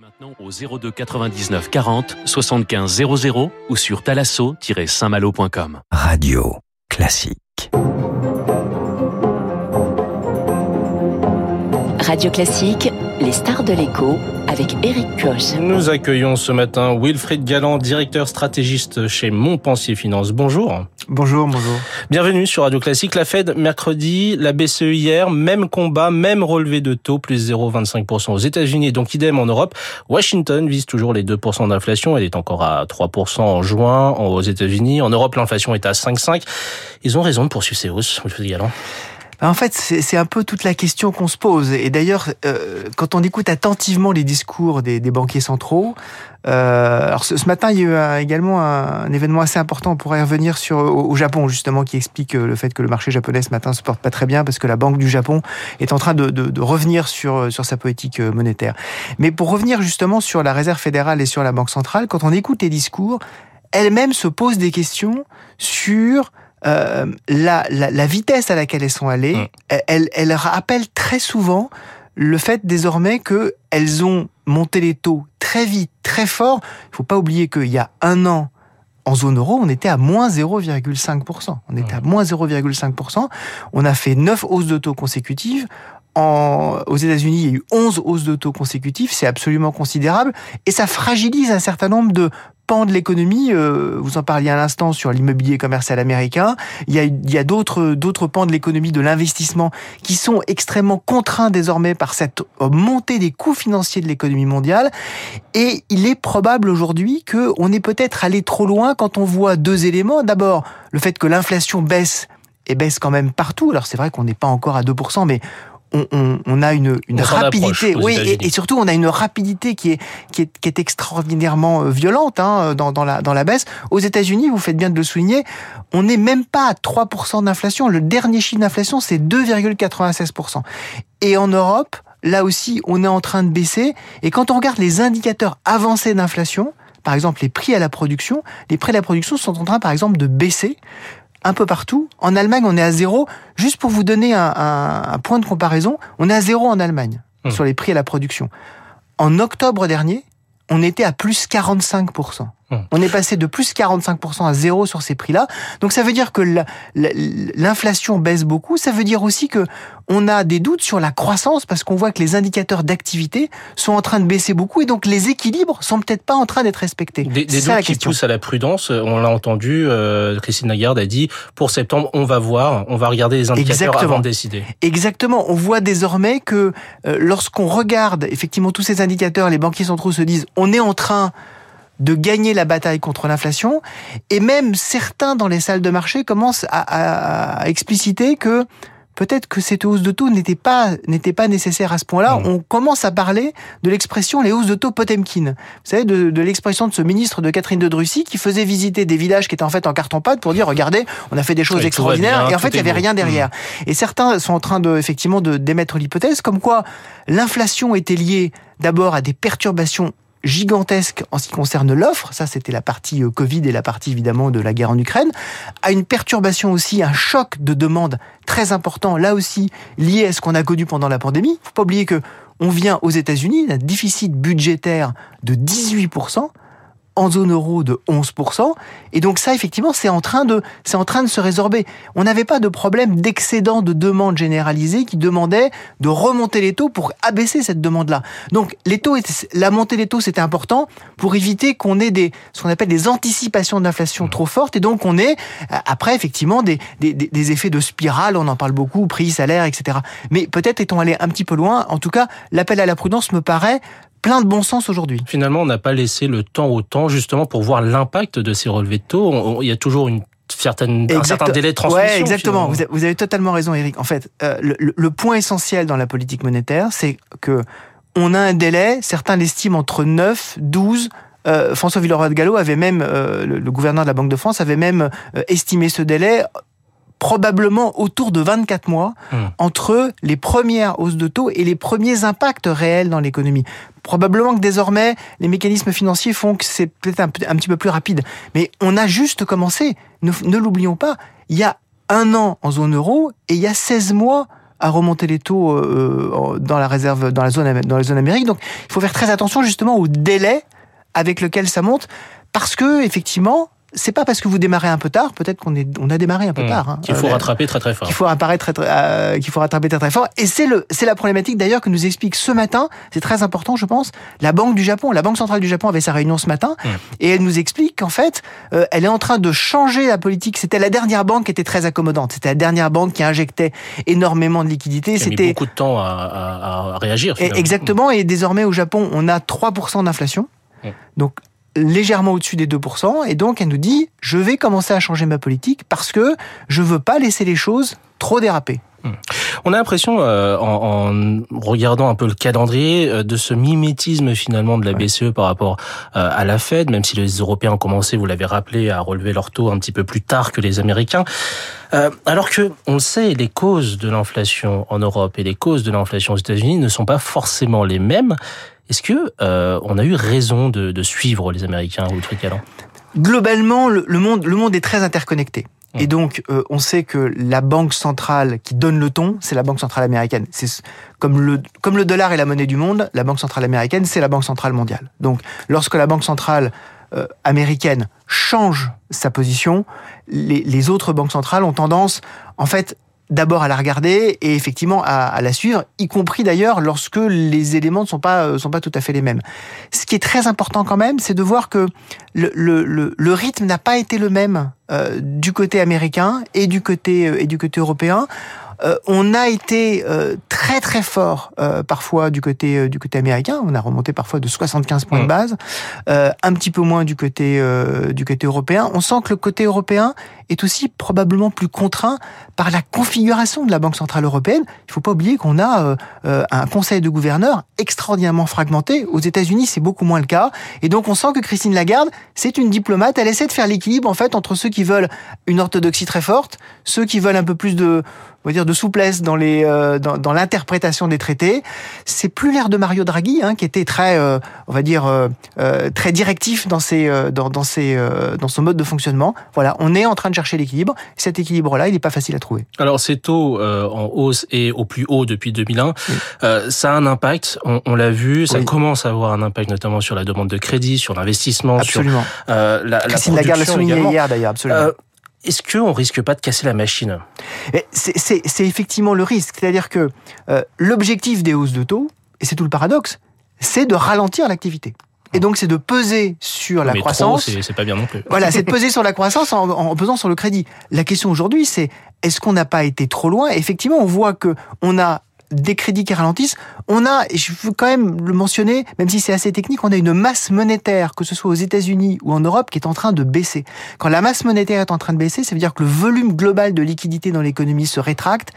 maintenant au 02 99 40 75 00 ou sur talasso-saintmalo.com. Radio classique. Radio Classique, les stars de l'écho avec Eric Koch. Nous accueillons ce matin Wilfried Galland, directeur stratégiste chez Montpensier Finance. Bonjour. Bonjour, bonjour. Bienvenue sur Radio Classique. La Fed mercredi, la BCE hier, même combat, même relevé de taux, plus 0,25% aux États-Unis, donc idem en Europe. Washington vise toujours les 2% d'inflation. Elle est encore à 3% en juin aux États-Unis. En Europe, l'inflation est à 5,5. Ils ont raison de poursuivre ces hausses, Wilfried Galland. Ben, en fait, c'est un peu toute la question qu'on se pose. Et d'ailleurs, euh, quand on écoute attentivement les discours des, des banquiers centraux, euh, alors ce, matin, il y a eu un, également un, événement assez important. On pourrait revenir sur au, Japon justement, qui explique euh, le fait que le marché japonais ce matin se porte pas très bien parce que la Banque du Japon est en train de, de, de revenir sur sur sa politique euh, monétaire. Mais pour revenir justement sur la Réserve fédérale et sur la Banque centrale, quand on écoute les discours, elle-même se pose des questions sur euh, la, la, la, vitesse à laquelle elles sont allées, mmh. elles, elles rappellent très souvent le fait désormais qu'elles ont monté les taux très vite, très fort. Il faut pas oublier qu'il y a un an, en zone euro, on était à moins 0,5%. On était à moins 0,5%. On a fait 9 hausses de taux consécutives. En, aux États-Unis, il y a eu 11 hausses de taux consécutives, c'est absolument considérable, et ça fragilise un certain nombre de de l'économie. Euh, vous en parliez à l'instant sur l'immobilier commercial américain. Il y a, il y a d'autres, d'autres pans de l'économie, de l'investissement, qui sont extrêmement contraints désormais par cette montée des coûts financiers de l'économie mondiale. Et il est probable aujourd'hui qu'on est peut-être allé trop loin quand on voit deux éléments. D'abord, le fait que l'inflation baisse et baisse quand même partout. Alors c'est vrai qu'on n'est pas encore à 2%, mais on, on, on, a une, une rapidité, oui, et, et, surtout on a une rapidité qui est qui est, qui est extraordinairement euh, violente hein, dans, dans la dans la baisse. Aux États-Unis, vous faites bien de le souligner, on n'est même pas à 3% d'inflation. Le dernier chiffre d'inflation, c'est 2,96%. Et en Europe, là aussi, on est en train de baisser. Et quand on regarde les indicateurs avancés d'inflation, par exemple les prix à la production, les prix à la production sont en train, par exemple, de baisser un peu partout. En Allemagne, on est à zéro. Juste pour vous donner un, un, un point de comparaison, on est à zéro en Allemagne mmh. sur les prix à la production. En octobre dernier, on était à plus 45%. Hum. On est passé de plus 45% à zéro sur ces prix-là. Donc ça veut dire que l'inflation baisse beaucoup. Ça veut dire aussi que on a des doutes sur la croissance parce qu'on voit que les indicateurs d'activité sont en train de baisser beaucoup et donc les équilibres sont peut-être pas en train d'être respectés. Des, des doutes qui poussent à la prudence. On l'a entendu, euh, Christine Lagarde a dit pour septembre on va voir, on va regarder les indicateurs Exactement. avant de décider. Exactement. On voit désormais que euh, lorsqu'on regarde effectivement tous ces indicateurs, les banquiers centraux se disent on est en train de gagner la bataille contre l'inflation. Et même certains dans les salles de marché commencent à, à, à expliciter que peut-être que cette hausse de taux n'était pas n'était pas nécessaire à ce point-là. Mmh. On commence à parler de l'expression les hausses de taux Potemkin. Vous savez de, de l'expression de ce ministre de Catherine de Drussy qui faisait visiter des villages qui étaient en fait en carton-pâte pour dire regardez, on a fait des choses extraordinaires bien, et en fait il y avait beau. rien derrière. Mmh. Et certains sont en train de effectivement de d'émettre l'hypothèse comme quoi l'inflation était liée d'abord à des perturbations gigantesque en ce qui concerne l'offre, ça c'était la partie euh, Covid et la partie évidemment de la guerre en Ukraine, à une perturbation aussi, un choc de demande très important, là aussi lié à ce qu'on a connu pendant la pandémie. Faut pas oublier que on vient aux États-Unis d'un déficit budgétaire de 18%, en zone euro de 11%. Et donc ça, effectivement, c'est en train de, c'est en train de se résorber. On n'avait pas de problème d'excédent de demande généralisée qui demandait de remonter les taux pour abaisser cette demande-là. Donc les taux, la montée des taux, c'était important pour éviter qu'on ait des, ce qu'on appelle des anticipations d'inflation trop fortes. Et donc on ait après effectivement des, des, des effets de spirale. On en parle beaucoup, prix, salaire, etc. Mais peut-être est-on allé un petit peu loin. En tout cas, l'appel à la prudence me paraît plein de bon sens aujourd'hui. Finalement, on n'a pas laissé le temps au temps justement pour voir l'impact de ces relevés de taux. Il y a toujours une certaine, exact. un certain délai de transmission. Ouais, exactement. Vous avez, vous avez, totalement raison, Eric. En fait, euh, le, le, point essentiel dans la politique monétaire, c'est que on a un délai, certains l'estiment entre 9, 12, euh, François Villeroy de Gallo avait même, euh, le, le, gouverneur de la Banque de France avait même euh, estimé ce délai probablement autour de 24 mois mmh. entre les premières hausses de taux et les premiers impacts réels dans l'économie. Probablement que désormais, les mécanismes financiers font que c'est peut-être un, un, petit peu plus rapide. Mais on a juste commencé. Ne, ne l'oublions pas. Il y a un an en zone euro et il y a 16 mois à remonter les taux euh, dans la réserve, dans la zone, dans la zone Amérique. Donc, il faut faire très attention justement au délai avec lequel ça monte, parce que effectivement, c'est pas parce que vous démarrez un peu tard, peut-être qu'on est, on a démarré un peu Mmh. tard. hein. Qu'il faut Euh, rattraper très très fort. qu'il faut apparaître très, très, euh, qu'il faut rattraper très très fort. Et c'est le, c'est la problématique d'ailleurs que nous explique ce matin. C'est très important, je pense. La Banque du Japon, la Banque centrale du Japon avait sa réunion ce matin Mm. et elle nous explique qu'en fait, euh, elle est en train de changer la politique. C'était la dernière banque qui était très accommodante. C'était la dernière banque qui injectait énormément de liquidités. Il a mis C'était beaucoup de temps à, à- à réagir. finalement. exactement. Et désormais au Japon, on a 3% d'inflation. Mm. Donc légèrement au-dessus des 2%. Et donc elle nous dit, je vais commencer à changer ma politique parce que je veux pas laisser les choses trop déraper. On a l'impression, euh, en, en regardant un peu le calendrier, euh, de ce mimétisme finalement de la. BCE par rapport euh, à la Fed, même si les Européens ont commencé, vous l'avez rappelé, à relever leur taux un petit peu plus tard que les Américains. Alors que, on le sait, les causes de l'inflation en Europe et les causes de l'inflation aux États-Unis ne sont pas forcément les mêmes. Est-ce que euh, on a eu raison de, de suivre les Américains ou Tricalan globalement, le, le monde, le monde est très interconnecté. Et donc, euh, on sait que la banque centrale qui donne le ton, c'est la banque centrale américaine. C'est ce- comme le comme le dollar est la monnaie du monde, la banque centrale américaine, c'est la banque centrale mondiale. Donc, lorsque la banque centrale euh, américaine change sa position, les, les autres banques centrales ont tendance, en fait, d'abord à la regarder et effectivement à, à la suivre, y compris d'ailleurs lorsque les éléments ne sont pas euh, sont pas tout à fait les mêmes. Ce qui est très important quand même, c'est de voir que le, le, le, le rythme n'a pas été le même euh, du côté américain et du côté euh, et du côté européen. Euh, on a été euh, très très fort euh, parfois du côté euh, du côté américain. On a remonté parfois de 75 points de base, euh, un petit peu moins du côté euh, du côté européen. On sent que le côté européen est aussi probablement plus contraint par la configuration de la Banque centrale européenne. Il faut pas oublier qu'on a euh, euh, un conseil de gouverneurs extraordinairement fragmenté. Aux États-Unis, c'est beaucoup moins le cas. Et donc, on sent que Christine Lagarde, c'est une diplomate. Elle essaie de faire l'équilibre, en fait, entre ceux qui veulent une orthodoxie très forte, ceux qui veulent un peu plus de, on va dire, de souplesse dans les, euh, dans, l'interprétation des traités. C'est plus l'air de Mario Draghi, hein, qui était très, on va dire, très directif dans ses, dans, ses, dans son mode de fonctionnement. Voilà, on est en train de chercher l'équilibre. Cet équilibre-là, il n'est pas facile à trouver. Alors ces taux euh, en hausse et au plus haut depuis 2001, Oui. euh, ça a un impact, on, on l'a vu, ça Oui. commence à avoir un impact notamment sur la demande de crédit, sur l'investissement, sur Absolument. euh, la, la Christine Lagarde l'a souligné également. hier, d'ailleurs, absolument. Euh, Est-ce qu'on risque pas de casser la machine? C'est effectivement le risque. C'est-à-dire que euh, l'objectif des hausses de taux, et c'est tout le paradoxe, c'est de ralentir l'activité. Et donc, c'est de peser sur la Mais croissance. c'est c'est pas bien non plus. Voilà, c'est de peser sur la croissance en, en pesant sur le crédit. La question aujourd'hui, c'est est-ce qu'on n'a pas été trop loin? Effectivement, on voit que on a des crédits qui ralentissent. On a, et je veux quand même le mentionner, même si c'est assez technique, on a une masse monétaire, que ce soit aux États-Unis ou en Europe, qui est en train de baisser. Quand la masse monétaire est en train de baisser, ça veut dire que le volume global de liquidité dans l'économie se rétracte,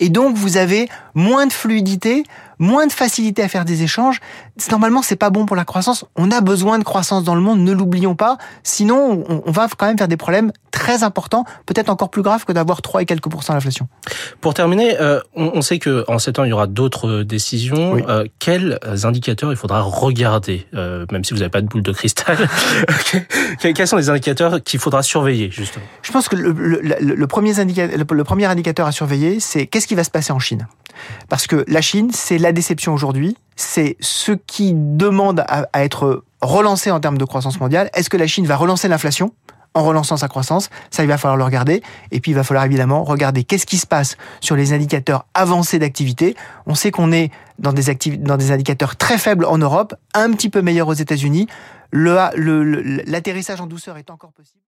et donc vous avez moins de fluidité, moins de facilité à faire des échanges. Normalement, c'est pas bon pour la croissance. On a besoin de croissance dans le monde, ne l'oublions pas. Sinon, on, va quand même faire des problèmes très importants, peut-être encore plus graves que d'avoir 3 et quelques pourcents d'inflation. Pour terminer, euh, on, on sait que en sept ans il y aura d'autres euh, décisions. Oui. Euh, quels indicateurs il faudra regarder, euh, même si vous n'avez pas de boule de cristal que- Quels sont les indicateurs qu'il faudra surveiller justement? Je pense que le, le- le- le premier, indica- le- le premier indicateur à surveiller, c'est qu'est-ce qui va se passer en Chine? Parce que la Chine, c'est la déception aujourd'hui, c'est ce qui demande à, être relancé en termes de croissance mondiale. Est-ce que la Chine va relancer l'inflation en relançant sa croissance? Ça, il va falloir le regarder. Et puis, il va falloir évidemment regarder qu'est-ce qui se passe sur les indicateurs avancés d'activité. On sait qu'on est dans des, indicateurs très faibles en Europe, un petit peu meilleurs aux États-Unis. L'atterrissage en douceur est encore possible.